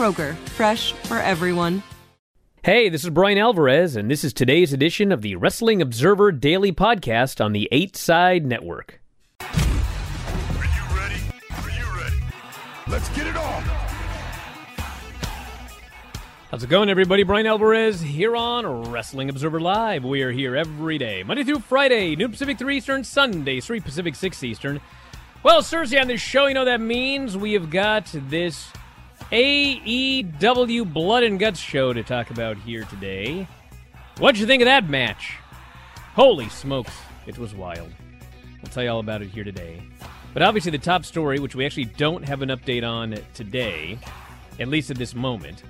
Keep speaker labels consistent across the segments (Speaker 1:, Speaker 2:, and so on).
Speaker 1: Kroger, fresh for everyone.
Speaker 2: Hey, this is Bryan Alvarez, and this is today's edition of the Wrestling Observer Daily Podcast on the 8 Side Network.
Speaker 3: Are you ready? Are you ready? Let's get it on.
Speaker 2: How's it going, everybody? Bryan Alvarez here on Wrestling Observer Live. We are here every day, Monday through Friday, noon Pacific 3 Eastern, Sunday 3 Pacific 6 Eastern. Well, Thursday on this show, you know that means we have got this AEW Blood and Guts show to talk about here today. What'd you think of that match? Holy smokes, it was wild. We'll tell you all about it here today. But obviously, the top story, which we actually don't have an update on today, at least at this moment,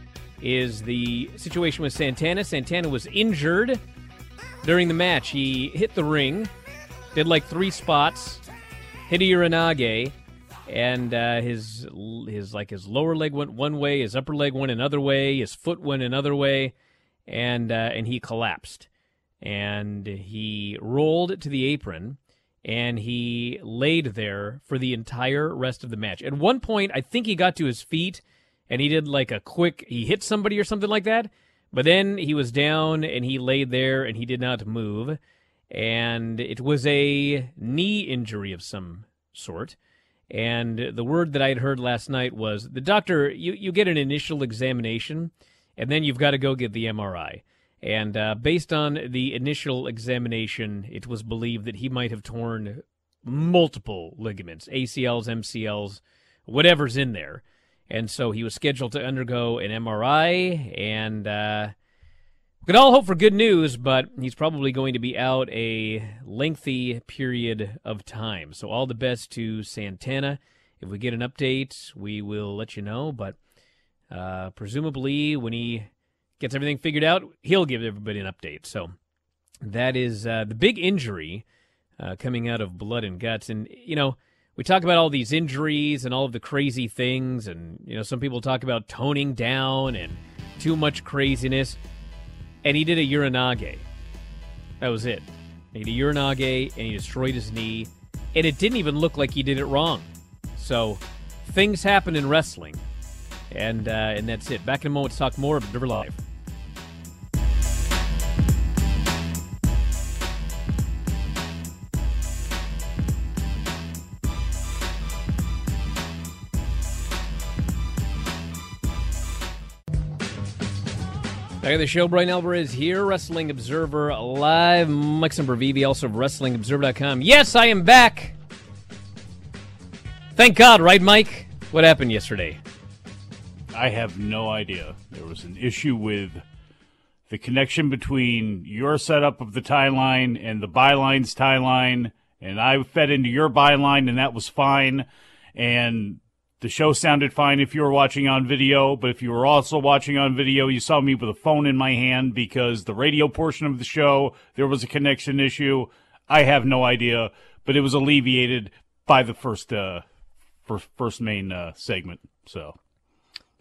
Speaker 2: is the situation with Santana. Santana was injured during the match. He hit the ring, did like three spots, hit a Uranage, and uh, his his like his lower leg went one way, his upper leg went another way, his foot went another way, and uh, and he collapsed, and he rolled to the apron, and he laid there for the entire rest of the match. At one point, I think he got to his feet, and he did like a quick he hit somebody or something like that, but then he was down and he laid there and he did not move, and it was a knee injury of some sort. And the word that I had heard last night was the doctor, you, you get an initial examination, and then you've got to go get the MRI. And uh, based on the initial examination, it was believed that he might have torn multiple ligaments, ACLs, MCLs, whatever's in there. And so he was scheduled to undergo an MRI, and uh, we could all hope for good news, but he's probably going to be out a lengthy period of time. So, all the best to Santana. If we get an update, we will let you know. But uh, presumably, when he gets everything figured out, he'll give everybody an update. So, that is uh, the big injury uh, coming out of Blood and Guts. And, you know, we talk about all these injuries and all of the crazy things. And, you know, some people talk about toning down and too much craziness and he did a Uranage. That was it. He did a Uranage, and he destroyed his knee, and it didn't even look like he did it wrong. So things happen in wrestling, and uh, and that's it. Back in a moment to talk more Observer Live. Back at the show, Bryan Alvarez here, Wrestling Observer Live. Mike Sempervive, also of WrestlingObserver.com. Yes, I am back. Thank God, right, Mike? What happened yesterday?
Speaker 4: I have no idea. There was an issue with the connection between your setup of the tie line and the byline's tie line, and I fed into your byline, and that was fine. And the show sounded fine if you were watching on video, but if you were also watching on video, you saw me with a phone in my hand because the radio portion of the show, there was a connection issue. I have no idea, but it was alleviated by the first, uh, first, first main, uh, segment. So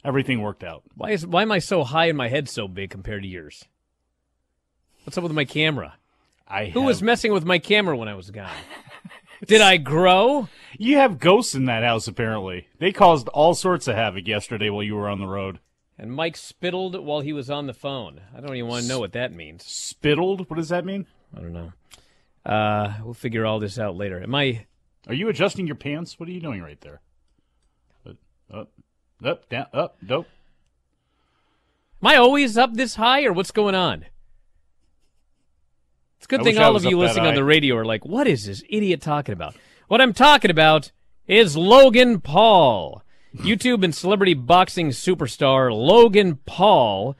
Speaker 4: everything worked out.
Speaker 2: Why is, why am I so high and my head so big compared to yours? What's up with my camera?
Speaker 4: I
Speaker 2: Who
Speaker 4: have-
Speaker 2: was messing with my camera when I was gone? Did I grow?
Speaker 4: You have ghosts in that house, apparently. They caused all sorts of havoc yesterday while you were on the road.
Speaker 2: And Mike spittled while he was on the phone. I don't even want to know what that means.
Speaker 4: Spittled? What does that mean?
Speaker 2: I don't know. Uh, we'll figure all this out later. Am I?
Speaker 4: Are you adjusting your pants? What are you doing right there? Up, up, up down, up, dope.
Speaker 2: Am I always up this high, or what's going on? It's a good
Speaker 4: I
Speaker 2: thing all of you listening on the radio are like, "What is this idiot talking about?" What I'm talking about is Logan Paul. YouTube and celebrity boxing superstar Logan Paul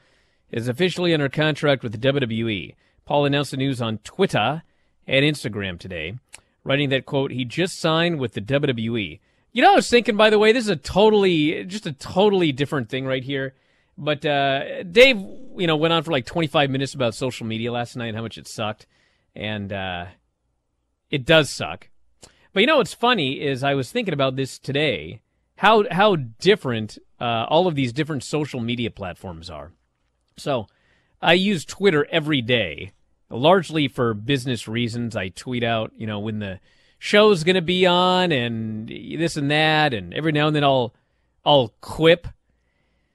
Speaker 2: is officially under contract with the WWE. Paul announced the news on Twitter and Instagram today, writing that quote, he just signed with the WWE. You know, I was thinking, by the way, this is a totally, just a totally different thing right here. But uh, Dave, you know, went on for like 25 minutes about social media last night and how much it sucked, and uh, it does suck. But you know what's funny is I was thinking about this today, how how different uh, all of these different social media platforms are. So I use Twitter every day, largely for business reasons. I tweet out, you know, when the show's going to be on and this and that, and every now and then I'll I'll quip.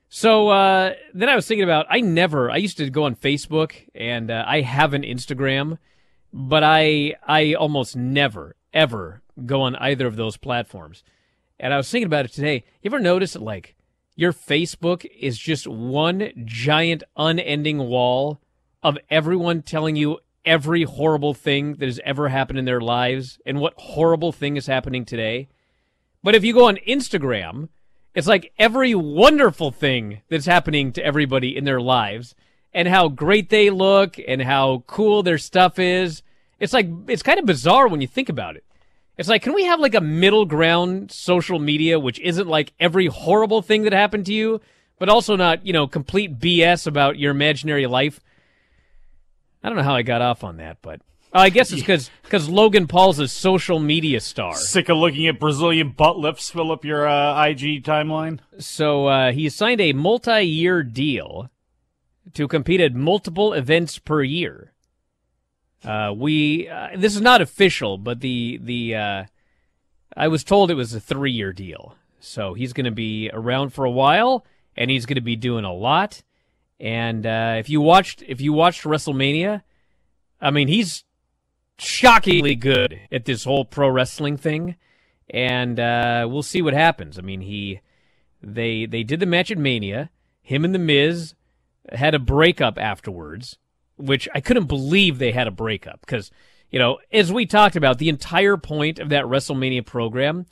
Speaker 2: So uh, then I was thinking about I never I used to go on Facebook and uh, I have an Instagram, but I I almost never ever go on either of those platforms. And I was thinking about it today. You ever notice that like your Facebook is just one giant unending wall of everyone telling you every horrible thing that has ever happened in their lives and what horrible thing is happening today? But if you go on Instagram, it's like every wonderful thing that's happening to everybody in their lives and how great they look and how cool their stuff is. It's like, it's kind of bizarre when you think about it. It's like, can we have like a middle ground social media, which isn't like every horrible thing that happened to you, but also not, you know, complete BS about your imaginary life? I don't know how I got off on that, but uh, I guess it's because because Logan Paul's a social media star.
Speaker 4: Sick of looking at Brazilian butt lifts fill up your uh, IG timeline.
Speaker 2: So uh, he signed a multi-year deal to compete at multiple events per year. Uh, we uh, this is not official, but the the uh, I was told it was a three-year deal. So he's going to be around for a while, and he's going to be doing a lot. And uh, if you watched if you watched WrestleMania, I mean he's shockingly good at this whole pro wrestling thing, and uh, we'll see what happens. I mean he they they did the match at Mania. Him and the Miz had a breakup afterwards, which I couldn't believe they had a breakup because you know as we talked about the entire point of that WrestleMania program.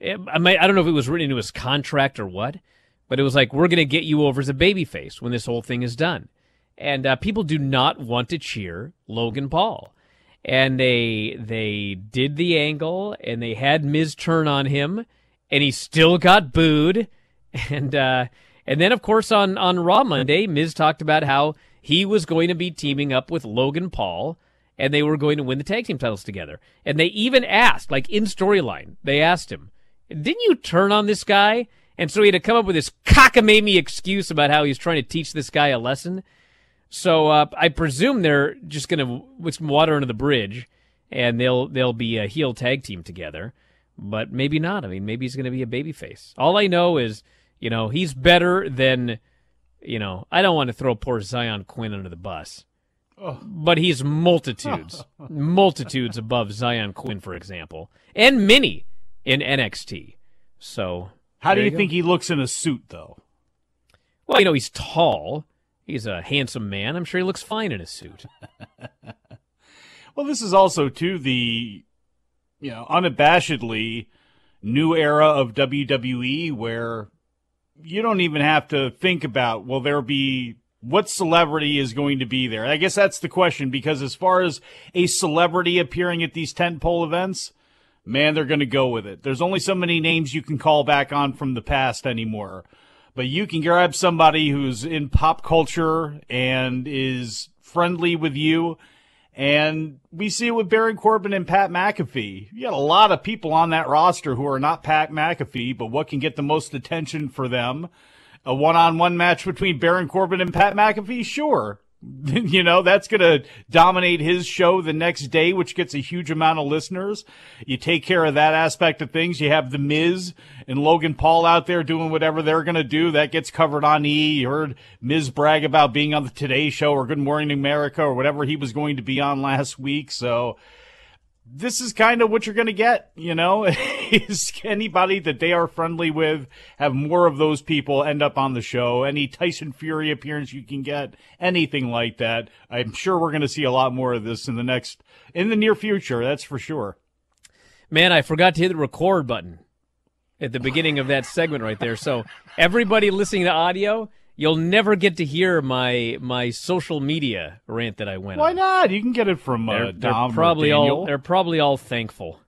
Speaker 2: eh, I might, I don't know if it was written into his contract or what, but it was like we're going to get you over as a babyface when this whole thing is done, and uh, people do not want to cheer Logan Paul, and they they did the angle and they had Miz turn on him, and he still got booed, and uh, and then of course on on Raw Monday, Miz talked about how he was going to be teaming up with Logan Paul. And they were going to win the tag team titles together. And they even asked, like in storyline, they asked him, didn't you turn on this guy? And so he had to come up with this cockamamie excuse about how he's trying to teach this guy a lesson. So uh, I presume they're just going to put some water under the bridge, and they'll they'll be a heel tag team together. But maybe not. I mean, maybe he's going to be a babyface. All I know is, you know, he's better than, you know, I don't want to throw poor Zion Quinn under the bus. But he's multitudes, multitudes above Zion Quinn, for example, and many in NXT. So,
Speaker 4: How do
Speaker 2: there
Speaker 4: you think he looks in a suit, though?
Speaker 2: Well, you know, he's tall. He's a handsome man. I'm sure he looks fine in a suit.
Speaker 4: Well, this is also too the, you know, unabashedly new era of WWE where you don't even have to think about will there be what celebrity is going to be there. I guess that's the question because as far as a celebrity appearing at these tentpole events, man, they're going to go with it. There's only so many names you can call back on from the past anymore. But you can grab somebody who's in pop culture and is friendly with you. And we see it with Baron Corbin and Pat McAfee. You got a lot of people on that roster who are not Pat McAfee, but what can get the most attention for them? A one on one match between Baron Corbin and Pat McAfee? Sure. you know, that's going to dominate his show the next day, which gets a huge amount of listeners. You take care of that aspect of things. You have The Miz and Logan Paul out there doing whatever they're going to do. That gets covered on E. You heard Miz brag about being on the Today Show or Good Morning America or whatever he was going to be on last week. So this is kind of what you're going to get, you know, is anybody that they are friendly with, have more of those people end up on the show. Any Tyson Fury appearance you can get, anything like that. I'm sure we're going to see a lot more of this in the next, in the near future. That's for sure.
Speaker 2: Man, I forgot to hit the record button at the beginning of that segment right there. So everybody listening to audio, you'll never get to hear my my social media rant that I went on.
Speaker 4: Why
Speaker 2: on.
Speaker 4: not? You can get it from uh,
Speaker 2: They're, they're
Speaker 4: Dom or
Speaker 2: probably all they're probably all thankful.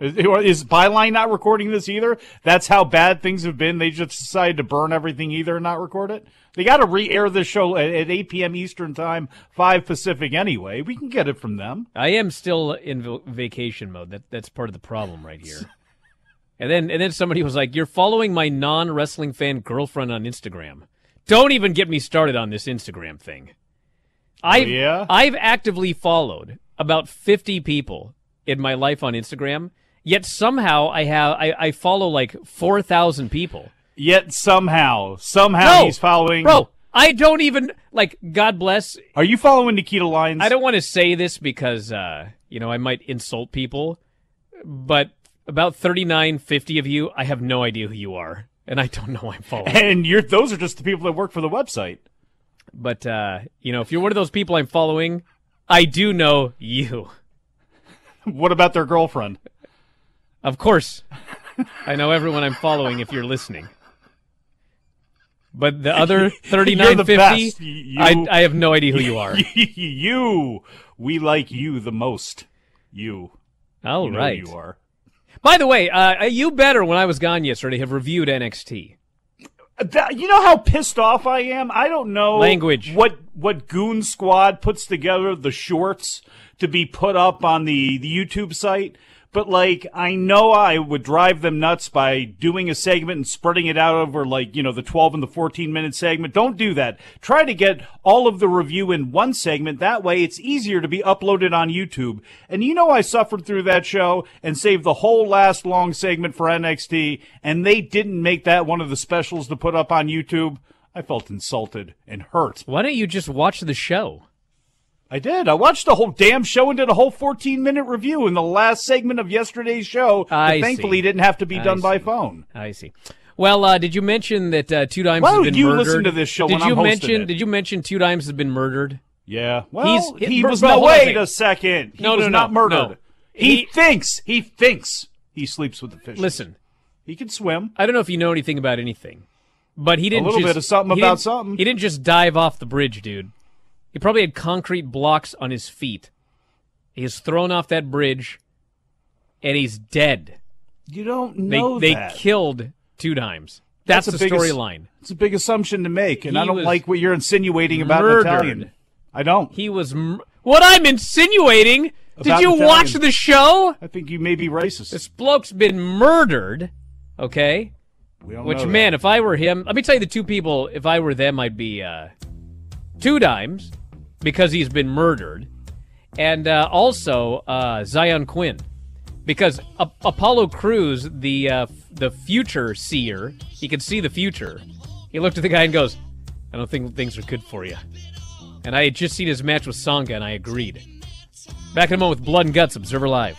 Speaker 4: Is, is Byline not recording this either? That's how bad things have been. They just decided to burn everything either and not record it. They got to re-air this show at, at 8 p.m. Eastern Time, 5 Pacific anyway. We can get it from them.
Speaker 2: I am still in vacation mode. That that's part of the problem right here. and then and then somebody was like, "You're following my non wrestling fan girlfriend on Instagram." Don't even get me started on this Instagram thing. I've
Speaker 4: yeah?
Speaker 2: I've actively followed about 50 people in my life on Instagram. Yet somehow I have I, I follow like 4,000 people.
Speaker 4: Yet somehow, somehow
Speaker 2: No,
Speaker 4: he's following.
Speaker 2: Bro, I don't even like. God bless.
Speaker 4: Are you following Nikita Lyons?
Speaker 2: I don't want to say this because uh, you know I might insult people, but about 39, 50 of you, I have no idea who you are, and I don't know who I'm following.
Speaker 4: And you're those are just the people that work for the website.
Speaker 2: but uh, you know, if you're one of those people I'm following, I do know you.
Speaker 4: What about their girlfriend?
Speaker 2: Of course, I know everyone I'm following. If you're listening. But the other 39,
Speaker 4: You're the
Speaker 2: 50.
Speaker 4: You-
Speaker 2: I, I have no idea who you are.
Speaker 4: you, we like you the most. You,
Speaker 2: All
Speaker 4: you
Speaker 2: right.
Speaker 4: who you are.
Speaker 2: By the way, uh, you better when I was gone yesterday have reviewed NXT.
Speaker 4: That- you know how pissed off I am. I don't know
Speaker 2: Language.
Speaker 4: What what Goon Squad puts together the shorts to be put up on the the YouTube site. But like, I know I would drive them nuts by doing a segment and spreading it out over like, you know, the 12 and the 14 minute segment. Don't do that. Try to get all of the review in one segment. That way it's easier to be uploaded on YouTube. And you know, I suffered through that show and saved the whole last long segment for NXT and they didn't make that one of the specials to put up on YouTube. I felt insulted and hurt.
Speaker 2: Why don't you just watch the show?
Speaker 4: I did. I watched the whole damn show and did a whole 14 minute review in the last segment of yesterday's show.
Speaker 2: I
Speaker 4: thankfully
Speaker 2: see.
Speaker 4: didn't have to be
Speaker 2: I
Speaker 4: done by
Speaker 2: see.
Speaker 4: phone.
Speaker 2: I see. Well, uh, did you mention that uh, Two Dimes
Speaker 4: Why
Speaker 2: has been
Speaker 4: you
Speaker 2: murdered?
Speaker 4: listen to this show
Speaker 2: did
Speaker 4: when
Speaker 2: you mention?
Speaker 4: it?
Speaker 2: Did you mention Two Dimes has been murdered?
Speaker 4: Yeah. Well,
Speaker 2: He's-
Speaker 4: he was
Speaker 2: bro,
Speaker 4: no,
Speaker 2: hold on a
Speaker 4: wait a second. He
Speaker 2: No,
Speaker 4: was
Speaker 2: no,
Speaker 4: not
Speaker 2: no,
Speaker 4: murdered.
Speaker 2: no.
Speaker 4: He,
Speaker 2: He-
Speaker 4: thinks. He thinks he sleeps with the fish.
Speaker 2: Listen,
Speaker 4: he can swim.
Speaker 2: I don't know if you know anything about anything, but he didn't A
Speaker 4: little
Speaker 2: just,
Speaker 4: bit of something about something.
Speaker 2: He didn't just dive off the bridge, dude. He probably had concrete blocks on his feet. He is thrown off that bridge, and he's dead.
Speaker 4: You don't
Speaker 2: They
Speaker 4: know
Speaker 2: they
Speaker 4: that.
Speaker 2: killed Two Dimes. That's,
Speaker 4: That's
Speaker 2: the
Speaker 4: a
Speaker 2: storyline.
Speaker 4: It's a big assumption to make, and
Speaker 2: He
Speaker 4: I don't like what you're insinuating about
Speaker 2: murdered.
Speaker 4: an Italian. I don't.
Speaker 2: He was. Mur- what I'm insinuating? Did you
Speaker 4: Italian.
Speaker 2: watch the show?
Speaker 4: I think you may be racist.
Speaker 2: This bloke's been murdered. Okay. Which man, if I were him, let me tell you the two people. If I were them, I'd be uh, two dimes because he's been murdered, and uh, also uh, Zion Quinn because A- Apollo Crews, the uh, f- the future seer, he could see the future. He looked at the guy and goes, "I don't think things are good for you." And I had just seen his match with Sanga, and I agreed. Back in a moment with Blood and Guts, Observer Live.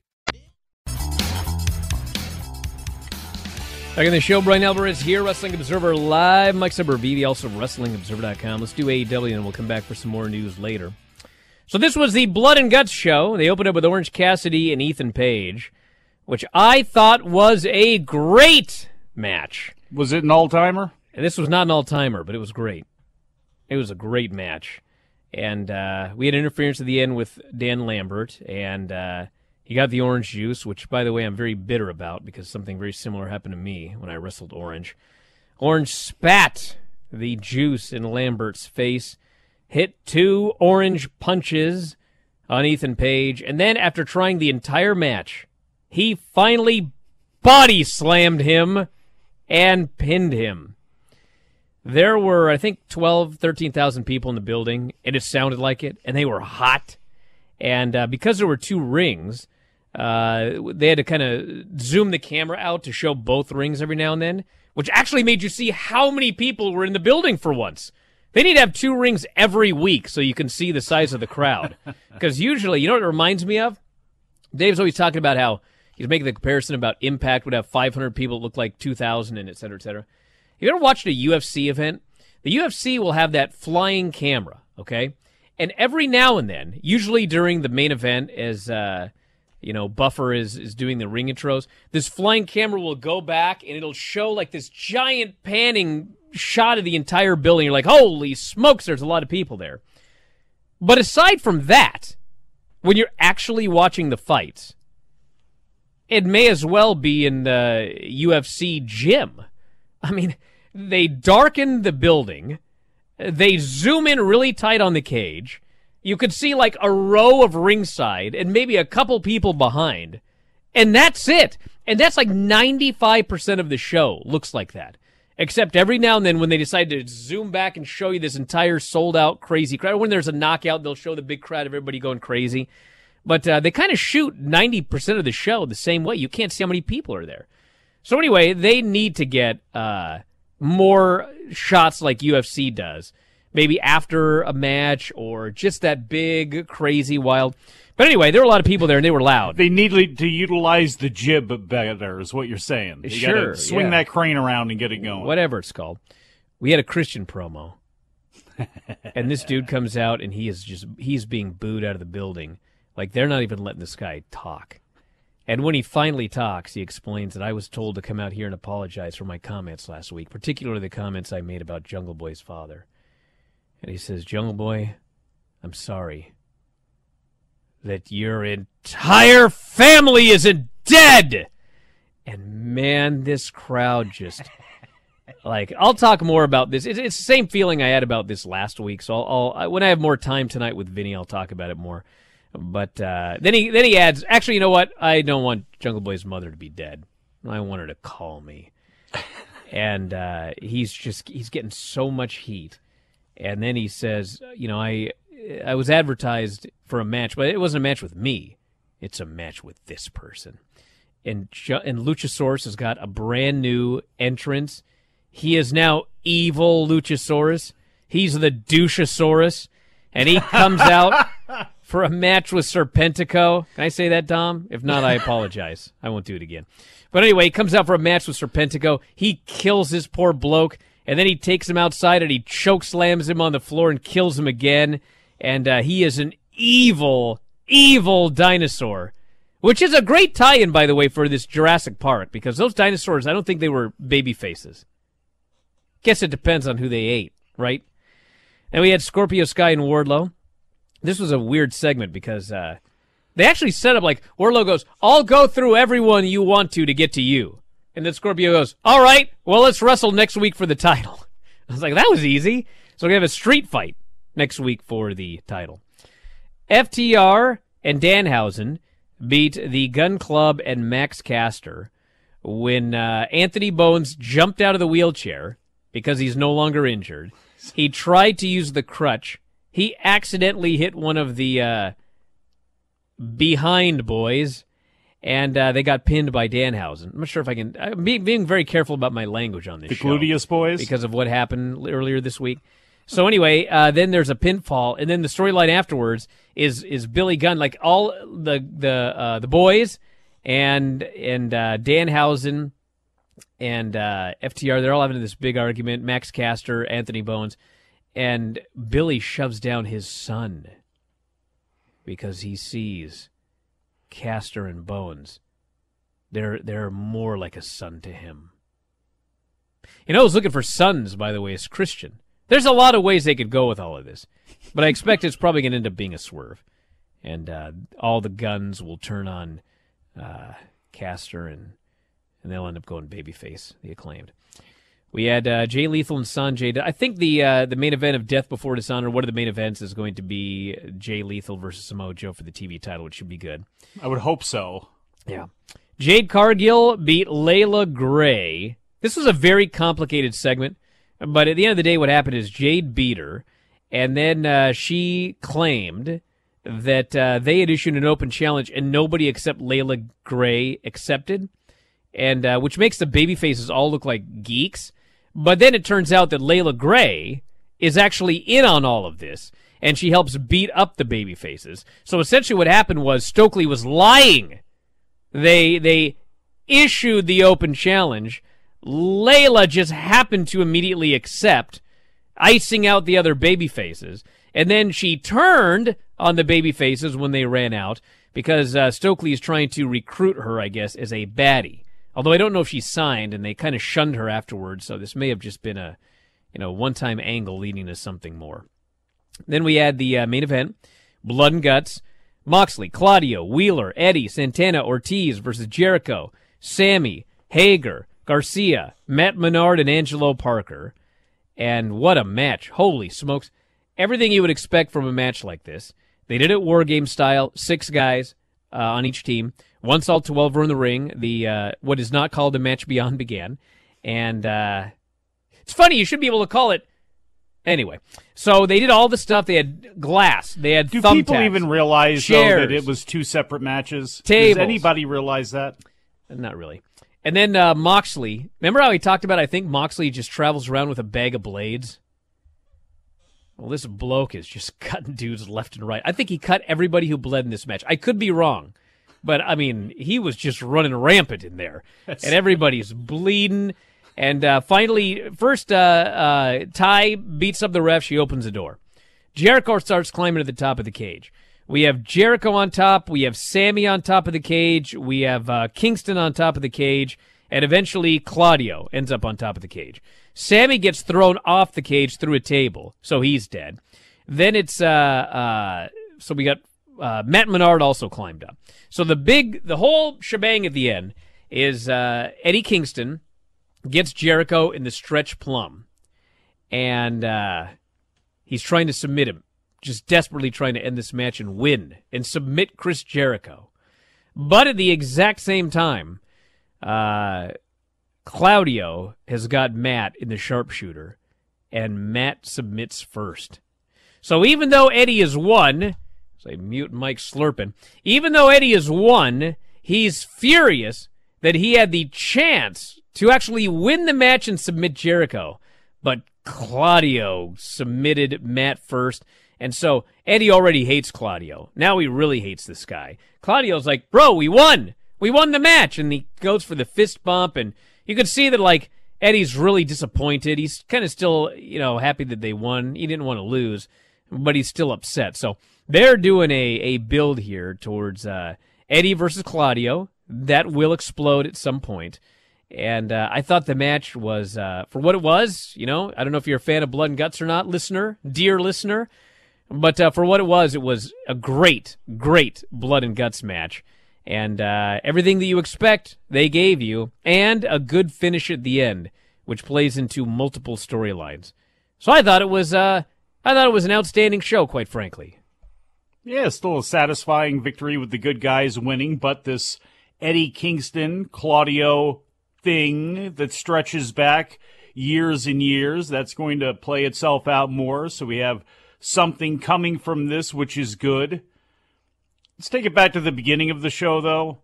Speaker 2: Back in the show, Bryan Alvarez here, Wrestling Observer Live. Mike Sempervive, also WrestlingObserver.com. Let's do AEW and we'll come back for some more news later. So this was the Blood and Guts show. They opened up with Orange Cassidy and Ethan Page, which I thought was a great match.
Speaker 4: Was it an all timer?
Speaker 2: And this was not an all timer, but it was great. It was a great match. And uh, we had interference at the end with Dan Lambert, and uh, he got the orange juice, which, by the way, I'm very bitter about because something very similar happened to me when I wrestled Orange. Orange spat the juice in Lambert's face, hit two orange punches on Ethan Page, and then after trying the entire match, he finally body slammed him and pinned him. There were, I think, 12, 13,000 people in the building, and it sounded like it, and they were hot. And uh, because there were two rings, uh, they had to kind of zoom the camera out to show both rings every now and then, which actually made you see how many people were in the building for once. They need to have two rings every week so you can see the size of the crowd. Because usually, you know what it reminds me of? Dave's always talking about how he's making the comparison about Impact would have 500 people that look like 2,000 and et cetera, et cetera. You ever watched a UFC event? The UFC will have that flying camera, okay? And every now and then, usually during the main event, as uh, you know, Buffer is is doing the ring intros, this flying camera will go back and it'll show like this giant panning shot of the entire building. You're like, holy smokes, there's a lot of people there. But aside from that, when you're actually watching the fights, it may as well be in the UFC gym. I mean, they darken the building, they zoom in really tight on the cage. You could see like a row of ringside and maybe a couple people behind. And that's it. And that's like 95% of the show looks like that. Except every now and then when they decide to zoom back and show you this entire sold out crazy crowd. When there's a knockout, they'll show the big crowd of everybody going crazy. But uh, they kind of shoot 90% of the show the same way. You can't see how many people are there. So anyway, they need to get uh, more shots like UFC does. Maybe after a match or just that big, crazy, wild. But anyway, there were a lot of people there and they were loud.
Speaker 4: They need to utilize the jib better, is what you're saying. You
Speaker 2: Sure,
Speaker 4: swing
Speaker 2: yeah.
Speaker 4: that crane around and get it going.
Speaker 2: whatever it's called. We had a Christian promo, and this dude comes out and he is just he's being booed out of the building. Like they're not even letting this guy talk. And when he finally talks, he explains that I was told to come out here and apologize for my comments last week, particularly the comments I made about Jungle Boy's father. And he says, Jungle Boy, I'm sorry that your entire family isn't dead. And man, this crowd just like I'll talk more about this. It's, it's the same feeling I had about this last week. So I'll, I'll when I have more time tonight with Vinny, I'll talk about it more. But uh, then he then he adds, actually, you know what? I don't want Jungle Boy's mother to be dead. I want her to call me. and uh, he's just he's getting so much heat. And then he says, you know, I I was advertised for a match, but it wasn't a match with me. It's a match with this person. And and Luchasaurus has got a brand new entrance. He is now evil Luchasaurus. He's the douchasaurus, and he comes out for a match with Serpentico. Can I say that, Dom? If not, I apologize. I won't do it again. But anyway, he comes out for a match with Serpentico. He kills this poor bloke, and then he takes him outside and he choke slams him on the floor and kills him again. And uh, he is an evil, evil dinosaur. Which is a great tie-in, by the way, for this Jurassic Park, because those dinosaurs, I don't think they were baby faces. Guess it depends on who they ate, right? And we had Scorpio Sky and Wardlow. This was a weird segment because uh, They actually set up like Wardlow goes, "I'll go through everyone you want to to get to you," and then Scorpio goes, "All right, well let's wrestle next week for the title." I was like, "That was easy." So we have a street fight next week for the title. FTR and Danhausen beat the Gunn Club and Max Caster when uh, Anthony Bowens jumped out of the wheelchair because he's no longer injured. He tried to use the crutch. He accidentally hit one of the uh, behind boys, and uh, they got pinned by Danhausen. I'm not sure if I can. I'm being, being very careful about my language on this
Speaker 4: The Gluteus Boys?
Speaker 2: because of what happened earlier this week. So anyway, uh, then there's a pinfall, and then the storyline afterwards is is Billy Gunn, like all the the uh, the boys and and uh, Danhausen and uh, FTR. They're all having this big argument. Max Caster, Anthony Bowens, and Billy shoves down his son because he sees Caster and Bowens. They're they're more like a son to him. You know, I was looking for sons, by the way, as Christian. There's a lot of ways they could go with all of this, but I expect it's probably going to end up being a swerve, and uh, all the Gunns will turn on uh, Caster, and and they'll end up going babyface, the acclaimed. We had uh, Jay Lethal and Sonjay. I think the uh, the main event of Death Before Dishonor, one of the main events, is going to be Jay Lethal versus Samoa Joe for the TV title, which should be good.
Speaker 4: I would hope so.
Speaker 2: Yeah. Jade Cargill beat Leila Grey. This was a very complicated segment, but at the end of the day, what happened is Jade beat her, and then uh, she claimed that uh, they had issued an open challenge and nobody except Leila Grey accepted, and uh, which makes the baby faces all look like geeks. But then it turns out that Leila Grey is actually in on all of this, and she helps beat up the baby faces. So essentially, what happened was Stokely was lying they they issued the open challenge. Leila just happened to immediately accept, icing out the other baby faces, and then she turned on the baby faces when they ran out because uh, Stokely is trying to recruit her, I guess, as a baddie. Although I don't know if she signed, and they kind of shunned her afterwards. So this may have just been a, you know, one-time angle leading to something more. Then we had the uh, main event, Blood and Guts. Moxley, Claudio, Wheeler, Eddie, Santana, Ortiz versus Jericho, Sammy, Hager, Garcia, Matt Menard, and Angelo Parker. And what a match. Holy smokes. Everything you would expect from a match like this. They did it war game style, six guys uh, on each team. Once all 12 were in the ring, the uh, what is not called a match beyond began. And uh, it's funny, you should be able to call it Anyway, so they did all the stuff. They had glass. They had
Speaker 4: Do people even realize though, that it was two separate matches?
Speaker 2: Tables.
Speaker 4: Does anybody realize that?
Speaker 2: Not really. And then uh, Moxley. Remember how he talked about? I think Moxley just travels around with a bag of blades. Well, this bloke is just cutting dudes left and right. I think he cut everybody who bled in this match. I could be wrong, but I mean, he was just running rampant in there, and everybody's bleeding. And uh, finally, first, uh, uh, Tay beats up the ref. She opens the door. Jericho starts climbing to the top of the cage. We have Jericho on top. We have Sammy on top of the cage. We have uh, Kingston on top of the cage. And eventually, Claudio ends up on top of the cage. Sammy gets thrown off the cage through a table, so he's dead. Then it's, uh, uh, so we got uh, Matt Menard also climbed up. So the big, the whole shebang at the end is uh, Eddie Kingston gets Jericho in the stretch plum, and uh, he's trying to submit him, just desperately trying to end this match and win and submit Chris Jericho. But at the exact same time, uh, Claudio has got Matt in the sharpshooter, and Matt submits first. So even though Eddie has won, say mute Mike slurping, even though Eddie has won, he's furious that he had the chance to actually win the match and submit Jericho. But Claudio submitted Matt first. And so Eddie already hates Claudio. Now he really hates this guy. Claudio's like, bro, we won. We won the match. And he goes for the fist bump. And you could see that, like, Eddie's really disappointed. He's kind of still, you know, happy that they won. He didn't want to lose, but he's still upset. So they're doing a, a build here towards uh, Eddie versus Claudio. That will explode at some point. And uh, I thought the match was, uh, for what it was, you know, I don't know if you're a fan of Blood and Guts or not, listener, dear listener, But uh, for what it was, it was a great, great blood and guts match. And uh, everything that you expect, they gave you, and a good finish at the end, which plays into multiple storylines. So I thought it was, uh, I thought it was an outstanding show, quite frankly.
Speaker 4: Yeah, still a satisfying victory with the good guys winning, but this Eddie Kingston, Claudio thing that stretches back years and years, that's going to play itself out more. So we have something coming from this, which is good. Let's take it back to the beginning of the show, though.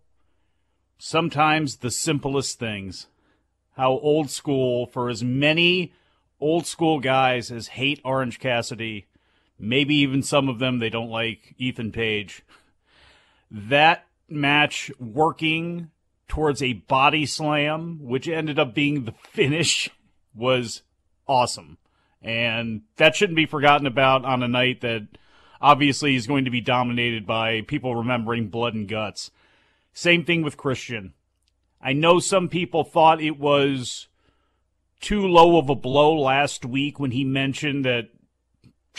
Speaker 4: Sometimes the simplest things. How old school, for as many old school guys as hate Orange Cassidy, maybe even some of them they don't like Ethan Page. That match working towards a body slam, which ended up being the finish, was awesome. And that shouldn't be forgotten about on a night that obviously is going to be dominated by people remembering blood and guts. Same thing with Christian. I know some people thought it was too low of a blow last week when he mentioned that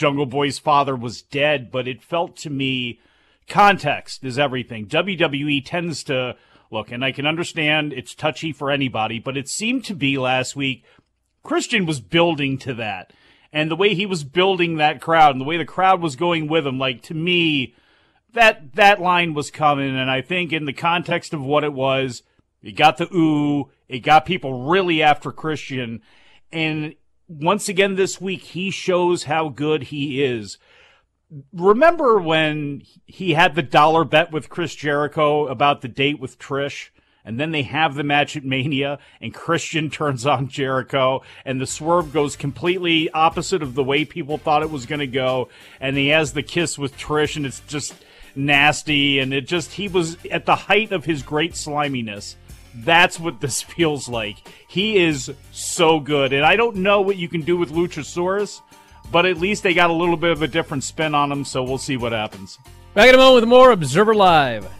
Speaker 4: Jungle Boy's father was dead, but it felt to me context is everything. WWE tends to look, and I can understand it's touchy for anybody, but it seemed to be last week Christian was building to that. And the way he was building that crowd and the way the crowd was going with him, like to me, that that line was coming. And I think in the context of what it was, it got the ooh, it got people really after Christian. And once again this week, he shows how good he is. Remember when he had the dollar bet with Chris Jericho about the date with Trish? and then they have the match at Mania, and Christian turns on Jericho, and the swerve goes completely opposite of the way people thought it was going to go, and he has the kiss with Trish, and it's just nasty, and it just he was at the height of his great sliminess. That's what this feels like. He is so good, and I don't know what you can do with Luchasaurus, but at least they got a little bit of a different spin on him, so we'll see what happens.
Speaker 2: Back in a moment with more Observer Live.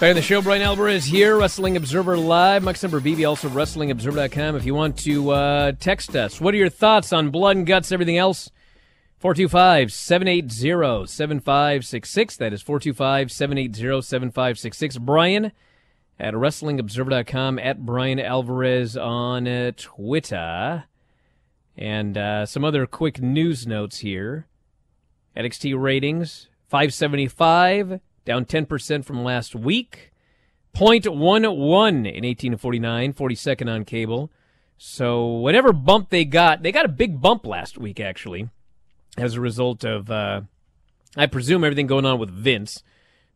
Speaker 2: Back in the show, Bryan Alvarez here, Wrestling Observer Live. Mike Sempervive, also WrestlingObserver.com. If you want to uh, text us, what are your thoughts on blood and guts, everything else? 425 780 7566. That is 425 780 7566. Bryan at WrestlingObserver.com, at Bryan Alvarez on uh, Twitter. And uh, some other quick news notes here. NXT ratings 575 down 10% from last week. 0.11 in 18 to 49, 42nd on cable. So whatever bump they got, they got a big bump last week actually, as a result of, uh, I presume everything going on with Vince.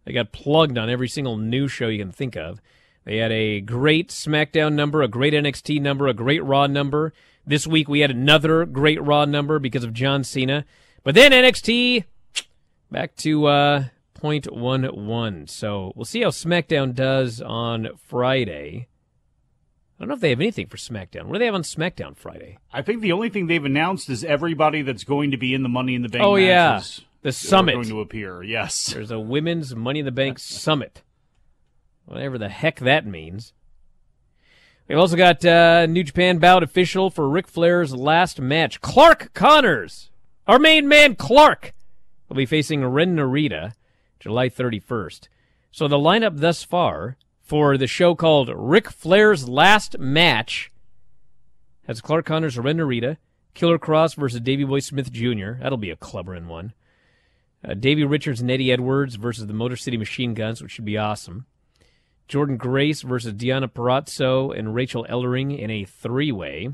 Speaker 2: They got plugged on every single new show you can think of. They had a great SmackDown number, a great NXT number, a great Raw number. This week we had another great Raw number because of John Cena. But then NXT back to uh, 0.11. So we'll see how SmackDown does on Friday. I don't know if they have anything for SmackDown. What do they have on SmackDown Friday?
Speaker 4: I think the only thing they've announced is everybody that's going to be in the Money in the Bank
Speaker 2: Oh, yeah. The summit.
Speaker 4: going to appear. Yes.
Speaker 2: There's a women's Money in the Bank summit. Whatever the heck that means. We've also got uh, New Japan bout official for Ric Flair's last match. Clark Connors, our main man Clark, will be facing Ren Narita July 31st. So the lineup thus far for the show called Ric Flair's Last Match has Clark Connors, Ren Narita, Killer Kross versus Davey Boy Smith Jr. That'll be a clubbering one. Uh, Davey Richards and Eddie Edwards versus the Motor City Machine Guns, which should be awesome. Jordynne Grace versus Deonna Purrazzo and Rachel Ellering in a three way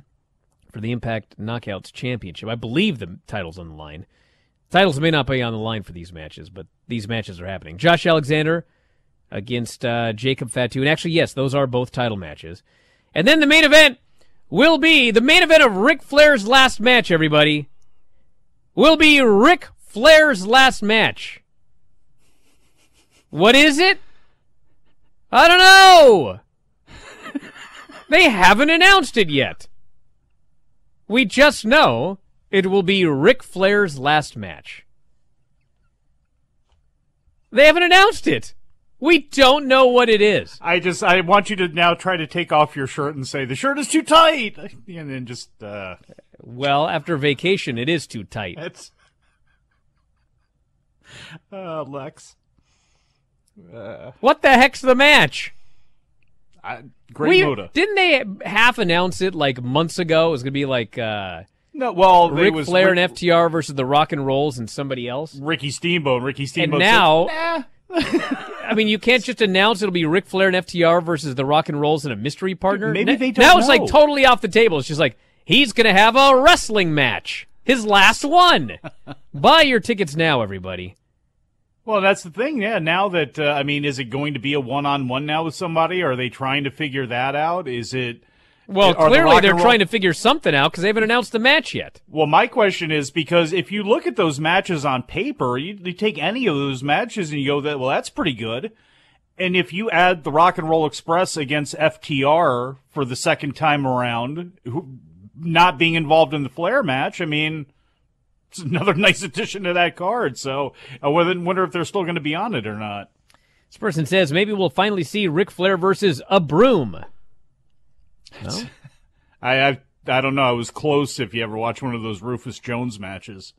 Speaker 2: for the Impact Knockouts Championship. I believe the title's on the line. Titles may not be on the line for these matches, but these matches are happening. Josh Alexander against uh, Jacob Fatu. And actually, yes, those are both title matches. And then the main event will be the main event of Ric Flair's last match, everybody. Will be Ric Flair's last match. What is it? I don't know. they haven't announced it yet. We just know it will be Ric Flair's last match. They haven't announced it. We don't know what it is.
Speaker 4: I just I want you to now try to take off your shirt and say the shirt is too tight, and then just uh,
Speaker 2: Well, after vacation, it is too tight.
Speaker 4: it's uh, Lex.
Speaker 2: What the heck's the match?
Speaker 4: I, Great
Speaker 2: We- didn't they half announce it like months ago? It was going to be like uh,
Speaker 4: No, well,
Speaker 2: Ric
Speaker 4: was
Speaker 2: Flair
Speaker 4: Rick-
Speaker 2: and FTR versus the Rock and Rolls and somebody else.
Speaker 4: Ricky Steamboat. Ricky Steamboat.
Speaker 2: And now,
Speaker 4: said,
Speaker 2: I mean, you can't just announce it'll be Ric Flair and FTR versus the Rock and Rolls and a mystery partner.
Speaker 4: Maybe they don't
Speaker 2: Now it's like totally off the table. It's just like he's going to have a wrestling match, his last one. Buy your tickets now, everybody.
Speaker 4: Well, that's the thing. Yeah. Now that uh, I mean, is it going to be a one-on-one now with somebody? Are they trying to figure that out? Is it?
Speaker 2: Well,
Speaker 4: the
Speaker 2: clearly
Speaker 4: Rock
Speaker 2: they're
Speaker 4: Roll-
Speaker 2: trying to figure something out because they haven't announced the match yet.
Speaker 4: Well, my question is because if you look at those matches on paper, you, you take any of those matches and you go that well, that's pretty good. And if you add the Rock and Roll Express against FTR for the second time around, who, not being involved in the Flair match, I mean, it's another nice addition to that card. So I wonder wonder if they're still going to be on it or not.
Speaker 2: This person says maybe we'll finally see Ric Flair versus a broom. No?
Speaker 4: I, I I don't know. I was close. If you ever watch one of those Rufus Jones matches,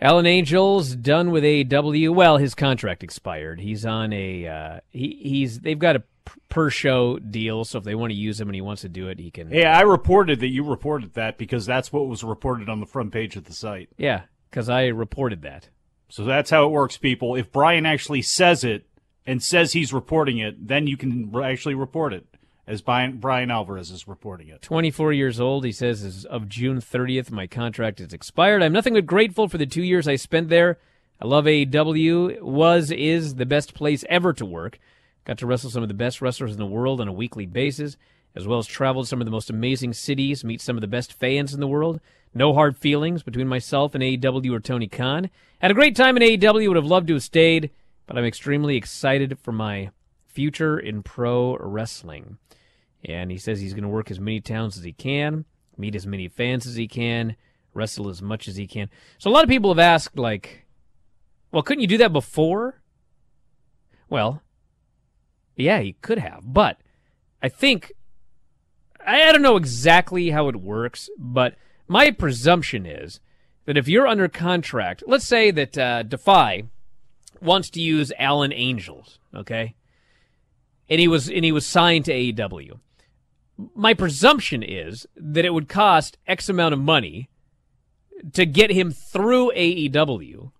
Speaker 2: Alan Angels done with AEW. Well, his contract expired. He's on a uh, he he's they've got a per show deal, so if they want to use him and he wants to do it, he can.
Speaker 4: yeah, I reported that you reported that because that's what was reported on the front page of the site.
Speaker 2: Yeah, because I reported that.
Speaker 4: So that's how it works, people. If Bryan actually says it and says he's reporting it, then you can actually report it, as Bryan, Bryan Alvarez is reporting it.
Speaker 2: 24 years old, he says, as of June 30th, my contract is expired. I'm nothing but grateful for the two years I spent there. I love AEW. Was, is the best place ever to work. Got to wrestle some of the best wrestlers in the world on a weekly basis, as well as traveled to some of the most amazing cities, meet some of the best fans in the world. No hard feelings between myself and AEW or Tony Khan. Had a great time in AEW, would have loved to have stayed, but I'm extremely excited for my future in pro wrestling. And he says he's going to work as many towns as he can, meet as many fans as he can, wrestle as much as he can. So a lot of people have asked, like, well, couldn't you do that before? Well, yeah, he could have. But I think, I, don't know exactly how it works, but my presumption is that if you're under contract, let's say that uh, Defy wants to use Alan Angels, okay? And he was and he was signed to AEW my presumption is that it would cost X amount of money to get him through AEW.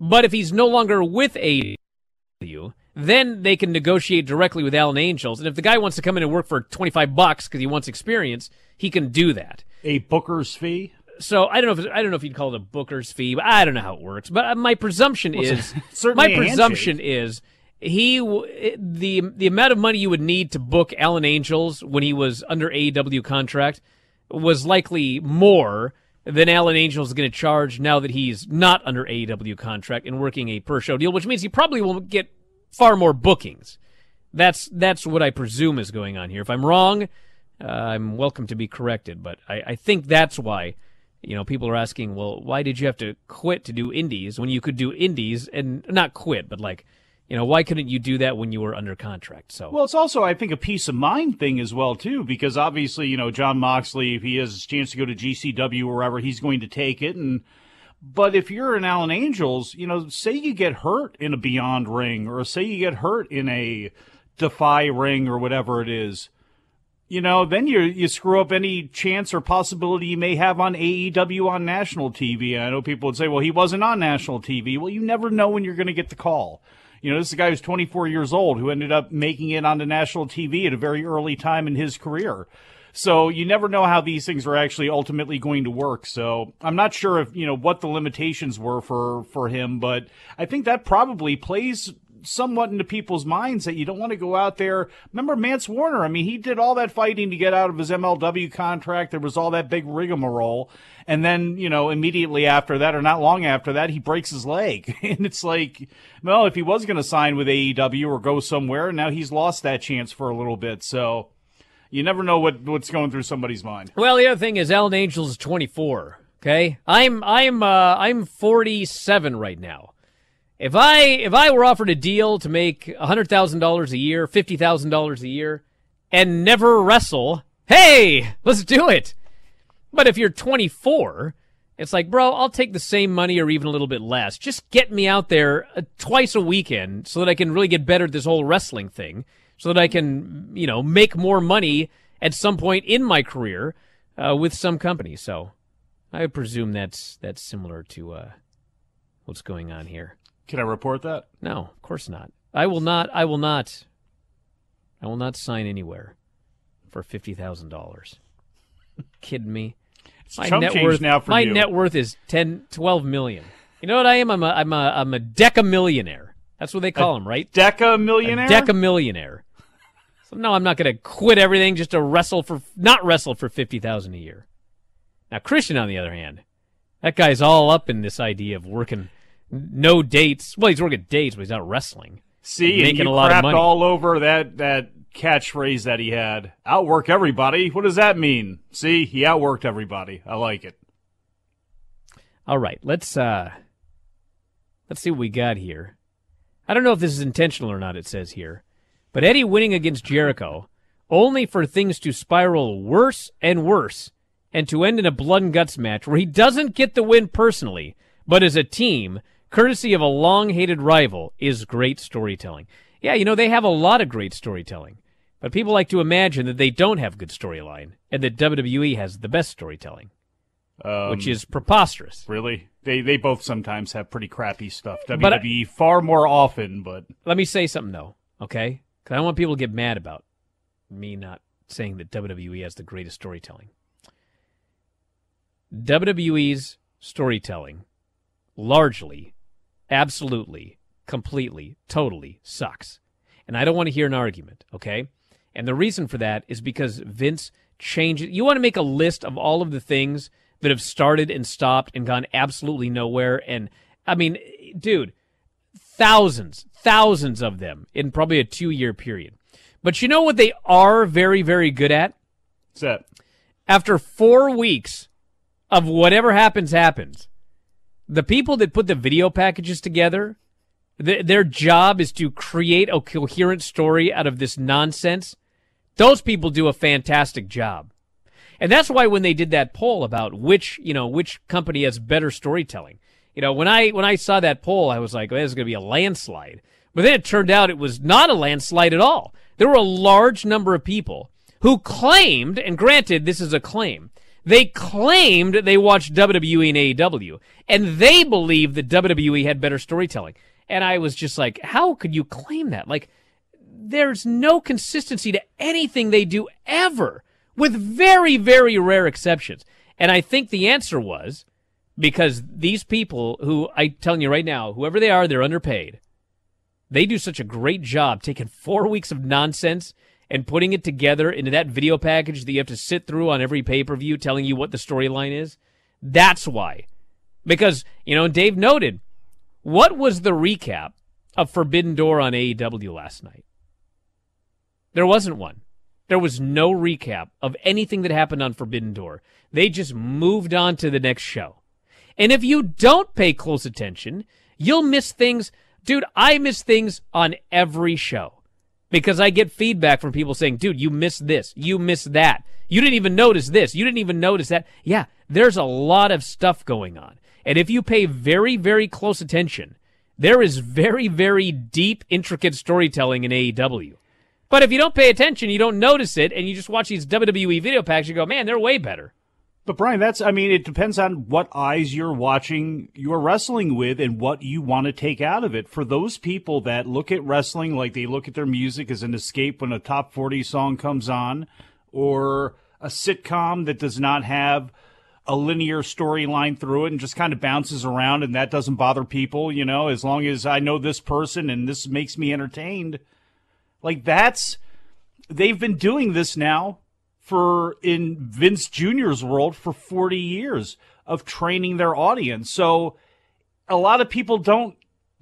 Speaker 2: But if he's no longer with AEW, then they can negotiate directly with Alan Angels. And if the guy wants to come in and work for 25 bucks because he wants experience, he can do that.
Speaker 4: A Booker's fee?
Speaker 2: so I don't know if I don't know if you'd call it a booker's fee, but I don't know how it works. But uh, my presumption is
Speaker 4: certainly
Speaker 2: my presumption is he the the amount of money you would need to book Alan Angels when he was under AEW contract was likely more than Alan Angels is going to charge now that he's not under AEW contract and working a per show deal, which means he probably will get far more bookings. That's that's what I presume is going on here. If I'm wrong, uh, I'm welcome to be corrected, but I, I think that's why you know people are asking, well, why did you have to quit to do indies when you could do indies and not quit, but like you know, why couldn't you do that when you were under contract? So
Speaker 4: Well, it's also, I think, a peace of mind thing as well, too, because obviously, you know, Jon Moxley, if he has a chance to go to GCW or wherever, he's going to take it. And but if you're an Alan Angels, you know, say you get hurt in a Beyond ring, or say you get hurt in a Defy ring, or whatever it is, you know, then you you screw up any chance or possibility you may have on AEW on national TV. I know people would say, well, he wasn't on national TV. Well, you never know when you're going to get the call. You know, this is a guy who's 24 years old who ended up making it onto national TV at a very early time in his career. So you never know how these things are actually ultimately going to work. So I'm not sure if, you know, what the limitations were for, for him, but I think that probably plays somewhat into people's minds that you don't want to go out there. Remember Mance Warner? I mean, he did all that fighting to get out of his MLW contract. There was all that big rigmarole. And then, you know, immediately after that, or not long after that, he breaks his leg. and it's like, well, if he was going to sign with AEW or go somewhere, now he's lost that chance for a little bit. So you never know what, what's going through somebody's mind.
Speaker 2: Well, the other thing is Alan Angels is 24. Okay, I'm I'm uh, I'm 47 right now. If I if I were offered a deal to make hundred thousand dollars a year, fifty thousand dollars a year, and never wrestle, hey, let's do it. But if you're 24, it's like, bro, I'll take the same money or even a little bit less. Just get me out there uh, twice a weekend so that I can really get better at this whole wrestling thing, so that I can, you know, make more money at some point in my career uh, with some company. So I presume that's that's similar to uh, what's going on here.
Speaker 4: Can I report that?
Speaker 2: No, of course not. I will not. I will not. I will not sign anywhere for fifty thousand dollars. Kidding me?
Speaker 4: It's chump change
Speaker 2: worth
Speaker 4: now for
Speaker 2: my
Speaker 4: you.
Speaker 2: net worth is 10, 12 million. You know what I am? I'm a I'm a I'm a deca millionaire. That's what they call them, right?
Speaker 4: Deca millionaire?
Speaker 2: Deca millionaire. So no, I'm not going to quit everything just to wrestle for not wrestle for fifty thousand a year. Now Christian, on the other hand, that guy's all up in this idea of working no dates. Well, he's working dates, but he's not wrestling.
Speaker 4: See, he's making
Speaker 2: a lot of money.
Speaker 4: all over that that catchphrase that he had. Outwork everybody. What does that mean? See, he outworked everybody. I like it.
Speaker 2: All right, let's uh let's see what we got here. I don't know if this is intentional or not, it says here. But Eddie winning against Jericho only for things to spiral worse and worse and to end in a blood and guts match where he doesn't get the win personally, but as a team, courtesy of a long hated rival, is great storytelling. Yeah, you know, they have a lot of great storytelling. But people like to imagine that they don't have good storyline and that WWE has the best storytelling,
Speaker 4: Um,
Speaker 2: which is preposterous.
Speaker 4: really they they both sometimes have pretty crappy stuff.
Speaker 2: I-
Speaker 4: WWE far more often, but
Speaker 2: Let me say something though, okay? Because I don't want people to get mad about me not saying that WWE has the greatest storytelling. WWE's storytelling, largely, absolutely, completely, totally sucks. And I don't want to hear an argument, okay? And the reason for that is because Vince changed it. You want to make a list of all of the things that have started and stopped and gone absolutely nowhere. And I mean, dude, thousands, thousands of them in probably a two year period. But you know what they are very, very good at?
Speaker 4: what's that?
Speaker 2: After four weeks of whatever happens, happens, the people that put the video packages together, th- their job is to create a coherent story out of this nonsense. Those people do a fantastic job. And that's why when they did that poll about which, you know, which company has better storytelling, you know, when I when I saw that poll, I was like, well, is going to be a landslide. But then it turned out it was not a landslide at all. There were a large number of people who claimed, and granted, this is a claim, they claimed they watched WWE and AEW, and they believed that WWE had better storytelling. And I was just like, how could you claim that? Like, there's no consistency to anything they do ever, with very, very rare exceptions. And I think the answer was because these people who I telling you right now, whoever they are, they're underpaid. They do such a great job taking four weeks of nonsense and putting it together into that video package that you have to sit through on every pay per view telling you what the storyline is. That's why. Because, you know, Dave noted, what was the recap of Forbidden Door on AEW last night? There wasn't one. There was no recap of anything that happened on Forbidden Door. They just moved on to the next show. And if you don't pay close attention, you'll miss things. Dude, I miss things on every show because I get feedback from people saying, dude, you missed this. You missed that. You didn't even notice this. You didn't even notice that. Yeah, there's a lot of stuff going on. And if you pay very, very close attention, there is very, very deep, intricate storytelling in AEW. But if you don't pay attention, you don't notice it, and you just watch these WWE video packs, you go, man, they're way better.
Speaker 4: But Bryan, that's I mean, it depends on what eyes you're watching your wrestling with and what you want to take out of it. For those people that look at wrestling like they look at their music as an escape when a top 40 song comes on or a sitcom that does not have a linear storyline through it and just kind of bounces around and that doesn't bother people, you know, as long as I know this person and this makes me entertained. Like that's they've been doing this now for in Vince Jr.'s world for 40 years of training their audience. So a lot of people don't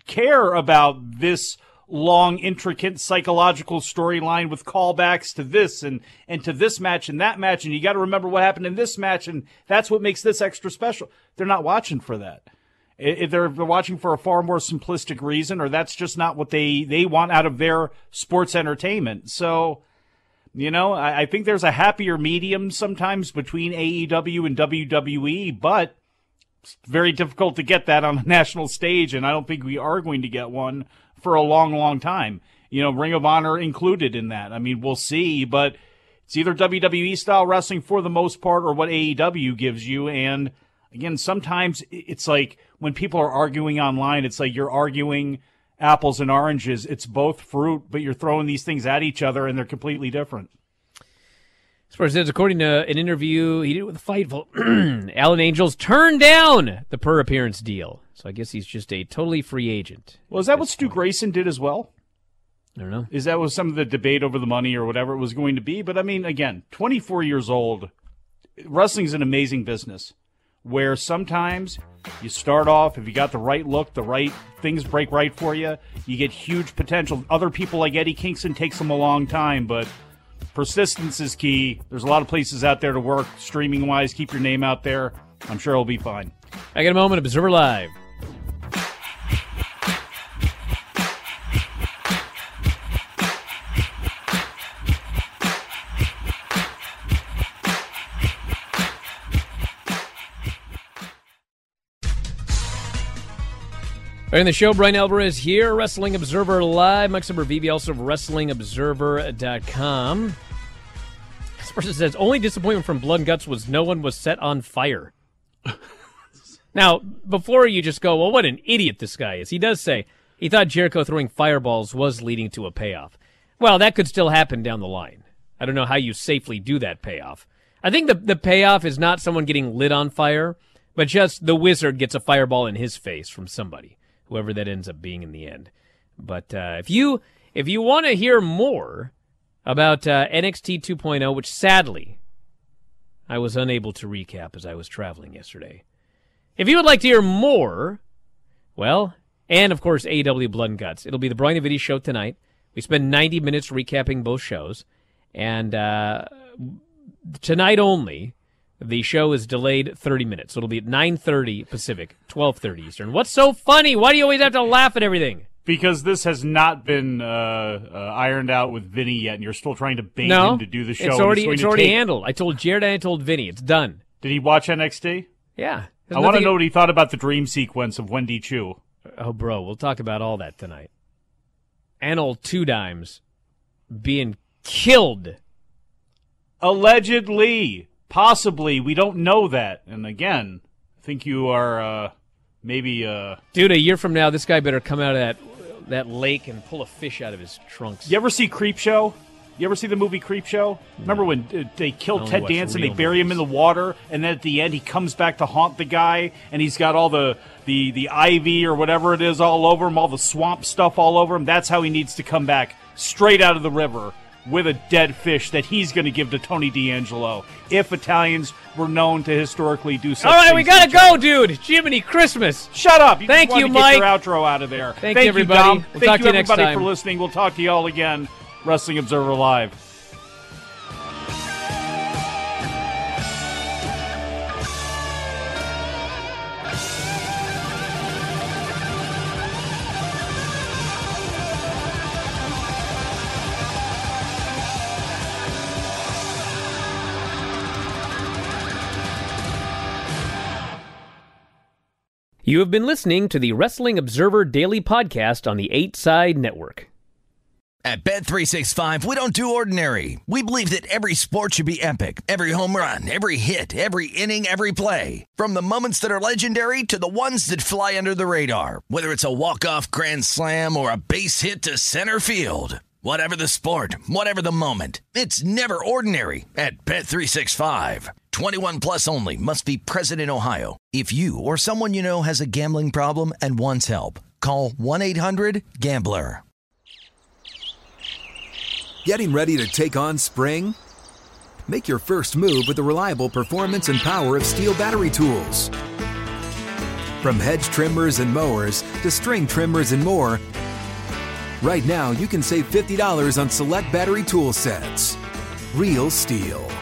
Speaker 4: care about this long, intricate psychological storyline with callbacks to this and, and to this match and that match. And you got to remember what happened in this match. And that's what makes this extra special. They're not watching for that. If they're, they're watching for a far more simplistic reason, or that's just not what they, they want out of their sports entertainment. So, you know, I, I think there's a happier medium sometimes between AEW and WWE, but it's very difficult to get that on a national stage, and I don't think we are going to get one for a long, long time. You know, Ring of Honor included in that. I mean, we'll see, but it's either WWE style wrestling for the most part or what AEW gives you. And again, sometimes it's like when people are arguing online, it's like you're arguing apples and oranges. It's both fruit, but you're throwing these things at each other and they're completely different.
Speaker 2: As far as says, according to an interview he did with Fightful, Alan Angels turned down the per appearance deal. So I guess he's just a totally free agent.
Speaker 4: Well, is that what Stu point. Grayson did as well?
Speaker 2: I don't know.
Speaker 4: Is that was some of the debate over the money or whatever it was going to be? But I mean, again, 24 years old, wrestling's an amazing business where sometimes you start off, if you got the right look, the right things break right for you, you get huge potential. Other people like Eddie Kingston takes them a long time, but persistence is key. There's a lot of places out there to work streaming wise. Keep your name out there. I'm sure it'll be fine.
Speaker 2: I get a moment, Observer Live. In the show, Bryan Alvarez here, Wrestling Observer Live. Mike Sempervive, also WrestlingObserver.com. This person says, only disappointment from Blood and Guts was no one was set on fire. now, before you just go, well, what an idiot this guy is, he does say he thought Jericho throwing fireballs was leading to a payoff. Well, that could still happen down the line. I don't know how you safely do that payoff. I think the, the payoff is not someone getting lit on fire, but just the wizard gets a fireball in his face from somebody whoever that ends up being in the end. But uh, if you if you want to hear more about uh, NXT 2.0, which sadly I was unable to recap as I was traveling yesterday, if you would like to hear more, well, and of course AEW Blood and Guts, it'll be the Bryan and Vinny show tonight. We spend 90 minutes recapping both shows, and uh, tonight only the show is delayed 30 minutes. So it'll be at 9:30 Pacific, 12:30 Eastern. What's so funny? Why do you always have to laugh at everything?
Speaker 4: Because this has not been uh, uh, ironed out with Vinny yet, and you're still trying to bait
Speaker 2: no,
Speaker 4: him to do the show.
Speaker 2: It's already it's already take... handled. I told Jared and I told Vinny. It's done.
Speaker 4: Did he watch NXT?
Speaker 2: Yeah.
Speaker 4: I want to know what he thought about the dream sequence of Wendy Choo.
Speaker 2: Oh, bro, we'll talk about all that tonight. And old Two Dimes being killed.
Speaker 4: Allegedly. Possibly, we don't know that. And again, I think you are uh, maybe. Uh,
Speaker 2: Dude, a year from now, this guy better come out of that that lake and pull a fish out of his trunks.
Speaker 4: You ever see Creep Show? You ever see the movie Creep Show? Remember when uh, they
Speaker 2: I
Speaker 4: killed Ted Danson? They bury him in the water, and then at the end he comes back to haunt the guy, and he's got all the the the ivy or whatever it is all over him, all the swamp stuff all over him. That's how he needs to come back straight out of the river with a dead fish that he's going to give to Tony D'Angelo. If Italians were known to historically do such
Speaker 2: All right, we gotta go, dude. Jiminy Christmas.
Speaker 4: Shut up! You
Speaker 2: Thank you,
Speaker 4: get your outro out of there.
Speaker 2: Thank you, everybody. We'll
Speaker 4: Thank you,
Speaker 2: you
Speaker 4: everybody,
Speaker 2: time.
Speaker 4: for listening. We'll talk to you all again. Wrestling Observer Live.
Speaker 2: You have been listening to the Wrestling Observer Daily Podcast on the 8 Side Network.
Speaker 5: At Bet365, we don't do ordinary. We believe that every sport should be epic. Every home run, every hit, every inning, every play. From the moments that are legendary to the ones that fly under the radar. Whether it's a walk-off grand slam or a base hit to center field. Whatever the sport, whatever the moment. It's never ordinary at Bet365. 21 plus only must be present in Ohio. If you or someone you know has a gambling problem and wants help, call 1-800-GAMBLER.
Speaker 6: Getting ready to take on spring? Make your first move with the reliable performance and power of STIHL battery tools. From hedge trimmers and mowers to string trimmers and more, right now you can save $50 on select battery tool sets. Real STIHL.